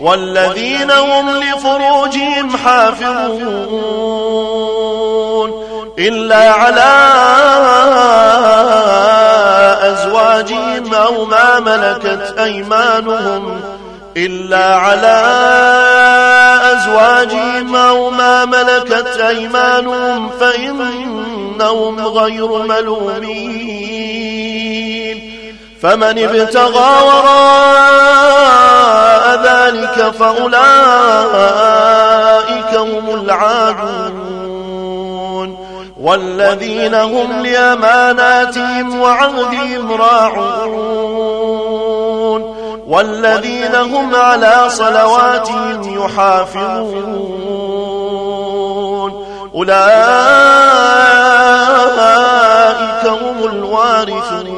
والذين هم لفروجهم حافظون إلا على أزواجهم أو ما ملكت أيمانهم إلا على أزواجهم أو ما ملكت أيمانهم فإنهم غير ملومين فمن ابتغى وراء ذلك فأولئك هم العادون والذين هم لأماناتهم وعهدهم راعون والذين هم على صلواتهم يحافظون أولئك هم الوارثون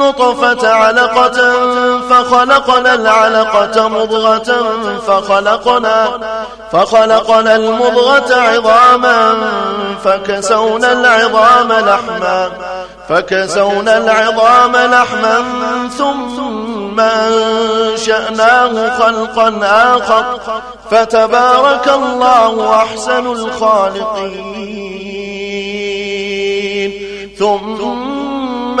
النطفة علقة فخلقنا العلقة مضغة فخلقنا فخلقنا المضغة عظاما فكسونا العظام لحما فكسونا العظام لحما ثم أنشأناه خلقا آخر فتبارك الله أحسن الخالقين. ثم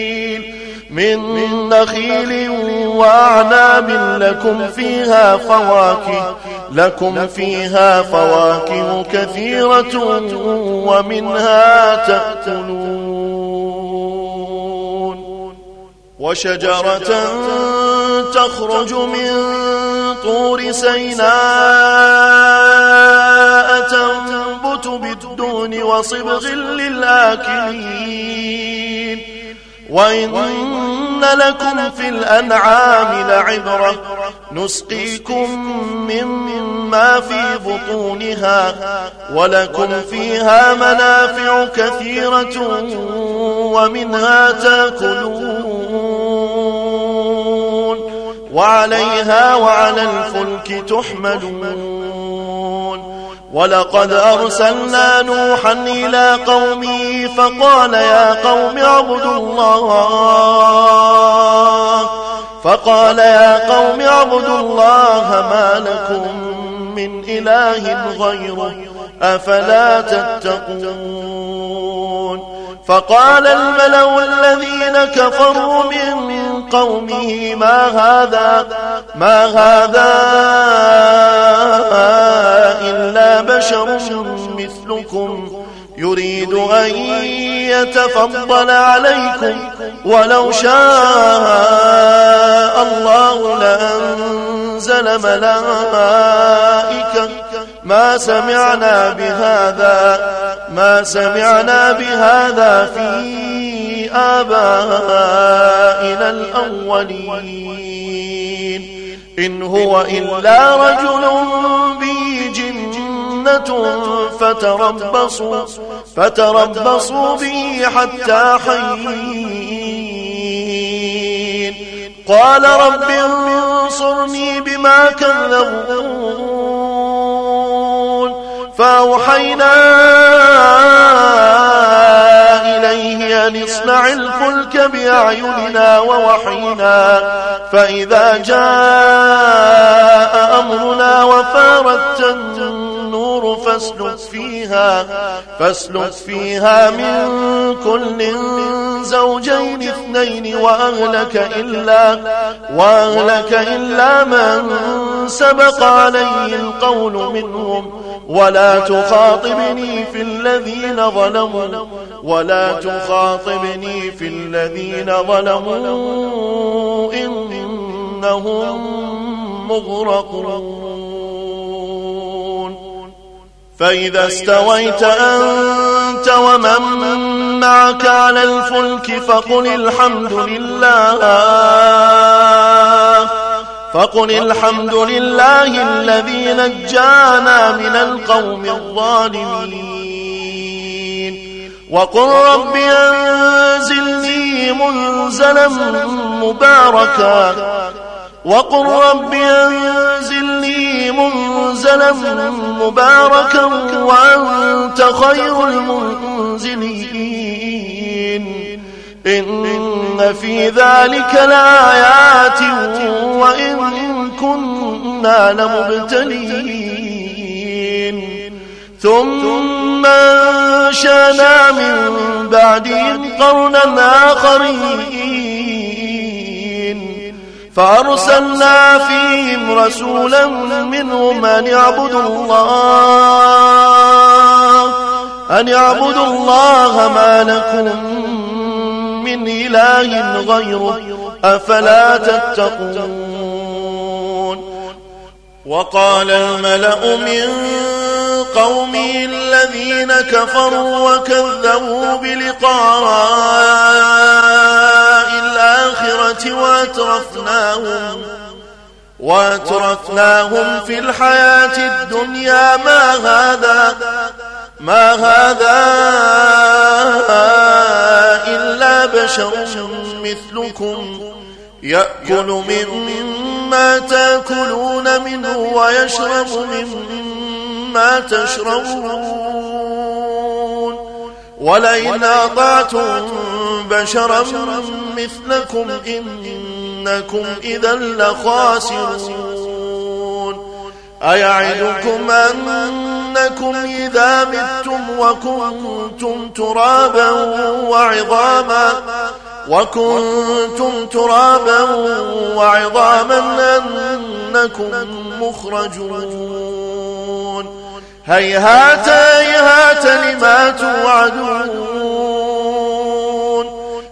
من نخيل وأعناب لكم فيها فواكه لكم فيها فواكه كثيرة ومنها تأكلون. وشجرة تخرج من طور سيناء تنبت بالدون وصبغ للآكلين. وإن لكم في الأنعام لعبرة نسقيكم مما في بطونها ولكم فيها منافع كثيرة ومنها تأكلون وعليها وعلى الفلك تحملون. ولقد أرسلنا نوحا إلى قومه فقال يا قوم اعبدوا الله. فقال يا قوم اعبدوا الله ما لكم من إله غيره أفلا تتقون. فقال الملأ الذين كفروا من قومه ما هذا ما هذا إلا بشر مثلكم يريد أن يتفضل عليكم ولو شاء الله لأنزل ملائكة. ما سمعنا بهذا ما سمعنا بهذا في آبائنا الأولين. إن هو إلا رجل به جنة فتربصوا فتربصوا به حتى حين. قال رب انصرني بما كذبون. فأوحينا إليه أن اصنع الفلك بأعيننا ووحينا. فإذا جاء أمرنا وفارت النور فاسلك فيها فاسلك فيها من كل زوجين اثنين وأهلك إلا وأهلك إلا من سبق عليه القول منهم ولا تخاطبني في الذين ظلموا ولا تخاطبني في الذين ظلموا إنهم مغرقون. فإذا استويت أنت ومن معك على الفلك فقل الحمد لله. فقل الحمد لله الذي نجانا من القوم الظالمين. وقل رب أنزلني منزلا مباركا. وقل رب أنزلني منزلا مباركا. وأنت خير المنزلين. إن في ذلك لآيات وإن كنا لمبتلين. ثم أنشأنا من بعدهم قرنا آخرين. فأرسلنا فيهم رسولا منهم أن يعبدوا الله أن يعبدوا الله ما لكم من إله غيره أفلا تتقون؟ وقال الملأ من قومه الذين كفروا وكذبوا بلقاء الآخرة وأترفناهم وأترفناهم في الحياة الدنيا ما هذا؟ ما هذا إلا بشر مثلكم يأكل مما تأكلون منه ويشرب مما تشربون. ولئن أطعتم بشرا مثلكم إنكم إذا لخاسرون. أيعدكم أنكم إذا متم وكنتم ترابا وعظاما وكنتم ترابا وعظاما أنكم مخرجون هيهات هيهات لما توعدون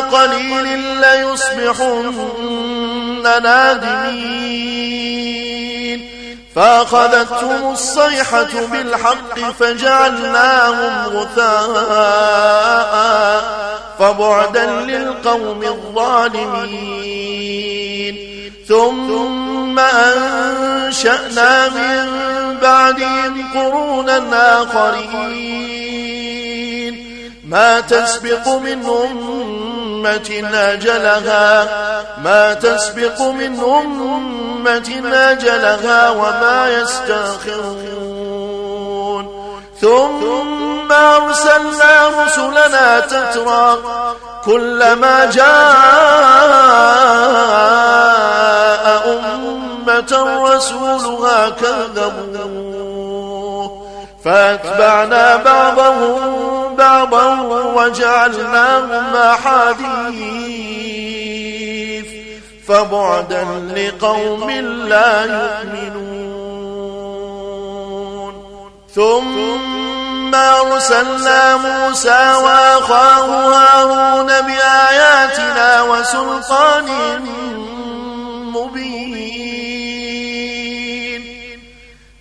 قليل ليصبحن نادمين. فأخذتهم الصيحة بالحق فجعلناهم غثاء فبعدا للقوم الظالمين. ثم أنشأنا من بعدهم قرونا آخرين. ما تسبق من أمة أجلها ما تسبق من أمة أجلها وما يستأخرون. ثم أرسلنا رسلنا تترى كلما جاء أمة رسولها كذبوه فأتبعنا بعضهم بعضا وجعلناهم أحاديث فبعدا لقوم لا يؤمنون. ثم أرسلنا موسى وأخاه هارون بآياتنا وسلطان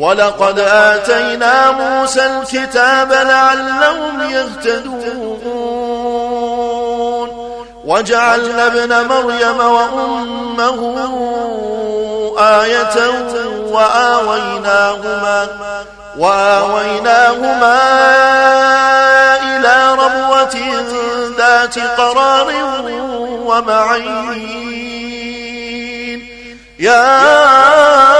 ولقد آتينا موسى الكتاب لعلهم يهتدون. وجعلنا ابن مريم وأمه آية وآويناهما وآويناهما إلى ربوة ذات قرار ومعين. يا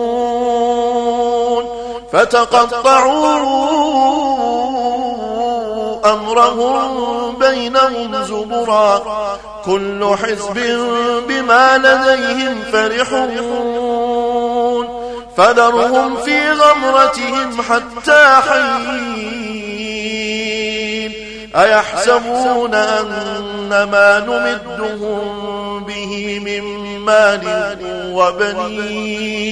فتقطعوا أمرهم بينهم زبرا. كل حزب بما لديهم فرحون. فذرهم في غمرتهم حتى حين. أيحسبون أن ما نمدهم به من مال وبنين.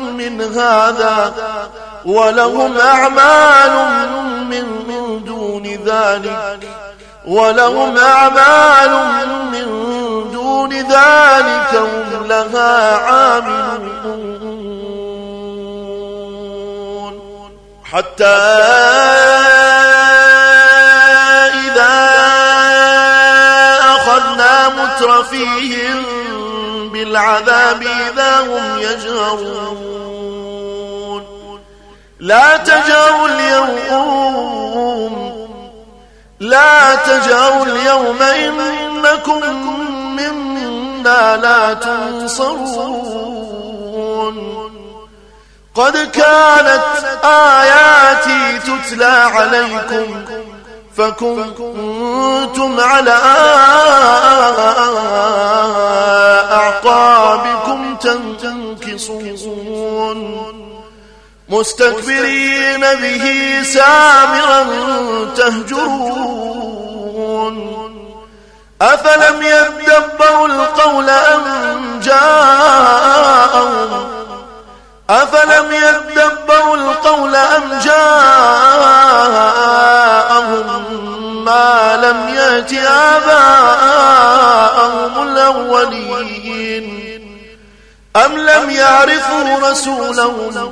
من هذا ولهم أعمال من دون ذلك ولهم أعمال من دون ذلك هم لها عاملون. حتى إذا أخذنا مترفيهم بالعذاب إذا هم يجهرون. لا تجهروا اليوم. لا تجهروا اليوم. إنكم منا لا تنصرون. قد كانت آياتي تتلى عليكم فكنتم على أعقابكم تنكصون. مستكبرين به سامرا تهجرون. أفلم يدبروا القول أم جاءهم؟ أفلم يدبروا القول أم جاءهم؟ ما لم يأت آباءهم الأولين. أم لم يعرفوا رسولهم؟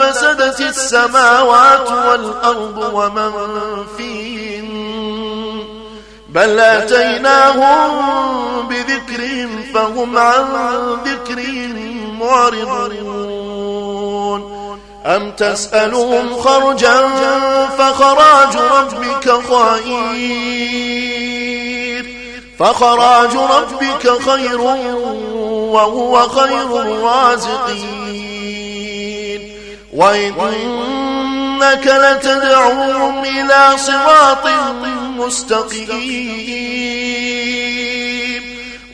لفسدت السماوات والأرض ومن فيهن بل أتيناهم بذكرهم فهم عن ذكرهم معرضون. أم تسألهم خرجا فخراج ربك خير. فخراج ربك خير وهو خير الرازقين. وإنك لتدعوهم إلى صراط مستقيم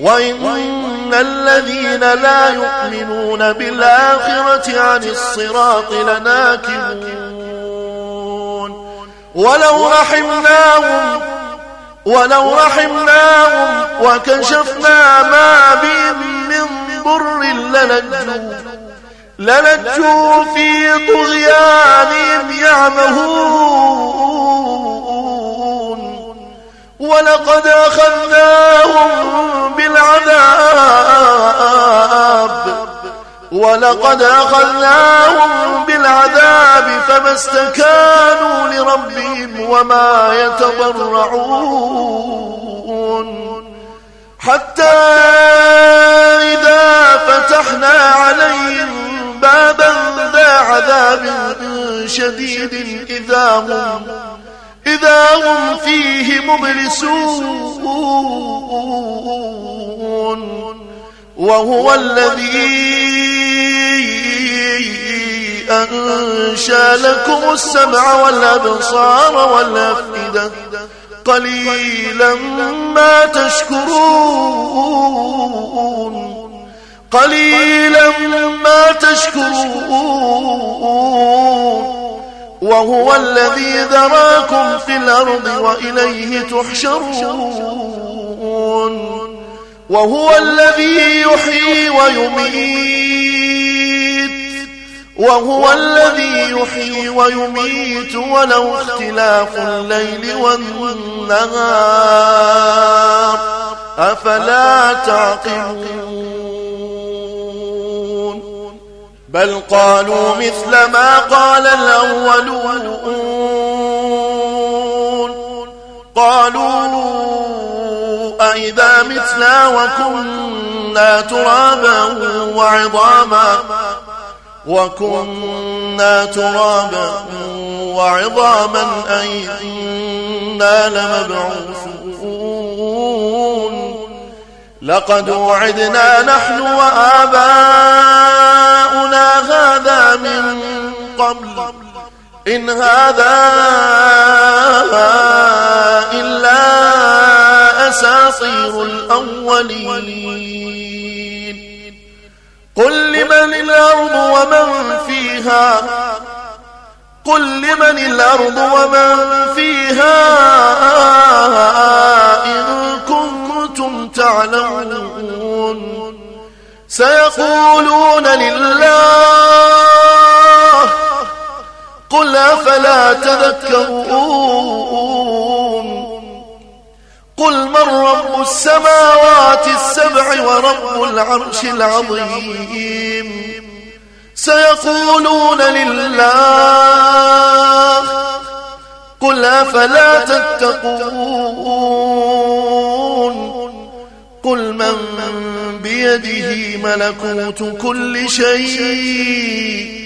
وإن الذين لا يؤمنون بالآخرة عن الصراط لناكبون ولو رحمناهم ولو رحمناهم وكشفنا ما بهم من ضر للجوا للجوا في طغيانهم يعمهون. ولقد أخذناهم بالعذاب. ولقد أخذناهم بالعذاب فما استكانوا لربهم وما يتضرعون. حتى إذا فتحنا عليهم بابا ذا عذاب شديد إذا هم إذا هم فيه مبلسون وهو الذي أنشى لكم السمع والأبصار والأفئدة. قليلا ما تشكرون. قليلا ما تشكرون وهو الذي ذراكم في الأرض وإليه تحشرون وهو الذي يحيي ويميت وهو الذي يحيي ويميت ولو اختلاف الليل والنهار أفلا تعقلون بل قالوا مثل ما قال الأولون. قالوا أئذا متنا وكنا ترابا وعظاما وكنا ترابا وعظاما أئنا لمبعوثون. لقد وعدنا نحن وآباؤنا إن هذا إلا أساطير الأولين. قل لمن الأرض ومن فيها؟ قل لمن الأرض ومن فيها؟ إن كنتم تعلمون. سيقولون لله قل أفلا تذكرون. قل من رب السماوات السبع ورب العرش العظيم. سيقولون لله. قل أفلا تتقون. قل من بيده ملكوت كل شيء.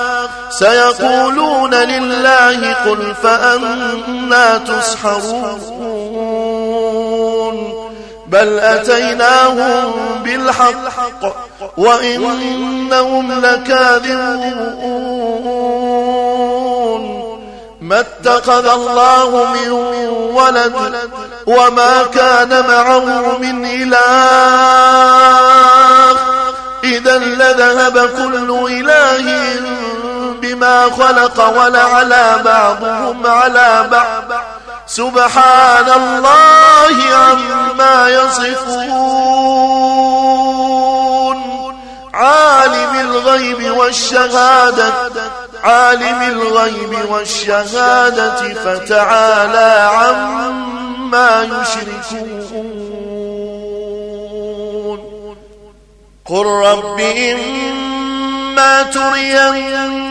سيقولون لله قل فأنا تسحرون بل أتيناهم بالحق وإنهم لكاذبون ما اتخذ الله من ولد وما كان معه من إله إذا لذهب كل إله بما خلق ولعلى بعضهم على بعض. سبحان الله عما يصفون. عالم الغيب والشهادة عالم الغيب والشهادة فتعالى عما يشركون. قل رب إما تريني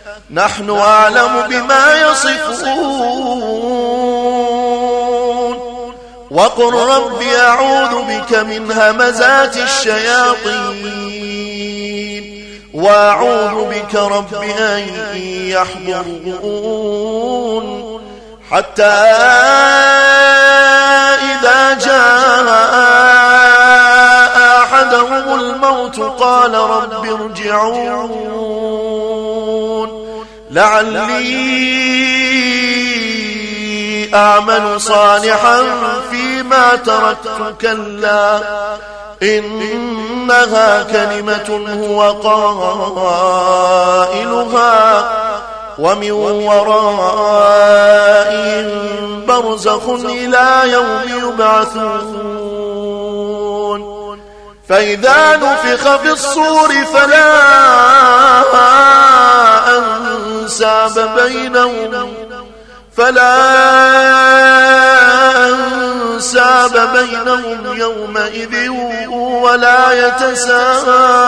نحن أعلم بما يصفون. وقل رب أعوذ بك من همزات الشياطين. وأعوذ بك رب أن يحضرون. حتى إذا جاء أحدهم الموت قال رب ارجعون. لعلي أعمل صالحا فيما تركت كلا. إنها كلمة هو قائلها ومن ورائهم برزخ إلى يوم يبعثون. فإذا نفخ في الصور فلا أنساب بينهم فلا أنساب بينهم يومئذ ولا يتساءلون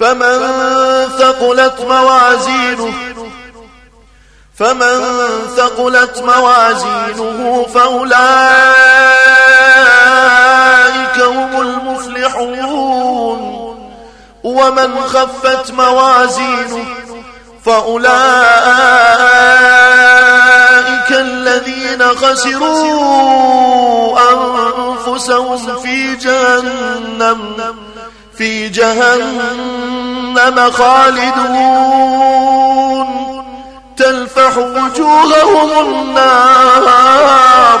فمن ثقلت موازينه فمن ثقلت موازينه فأولئك هم ومن خفت موازينه فأولئك الذين خسروا أنفسهم في جهنم في جهنم خالدون. تلفح وجوههم النار.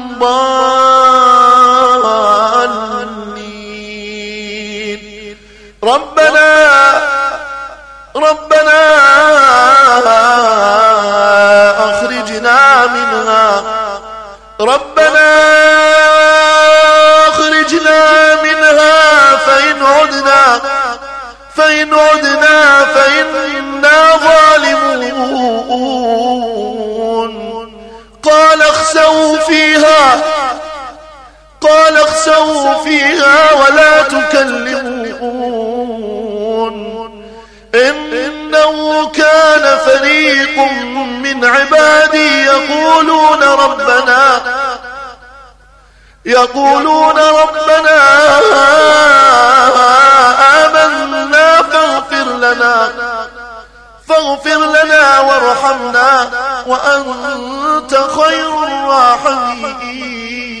ضالين ربنا ربنا أخرجنا منها. ربنا أخرجنا منها فإن عدنا فإن عدنا فإنا اخسوا فيها ولا تكلمون. إنه كان فريق من عبادي يقولون ربنا يقولون ربنا آمنا فاغفر لنا فاغفر لنا وارحمنا وأنت خير الراحمين.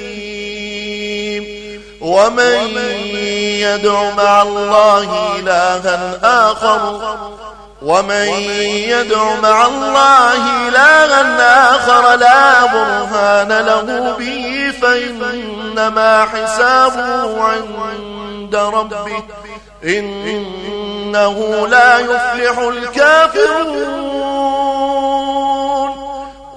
ومن يدع مع الله إلها آخر ومن يدع مع الله إلها آخر لا برهان له به فإنما حسابه عند ربه إنه لا يفلح الكافرون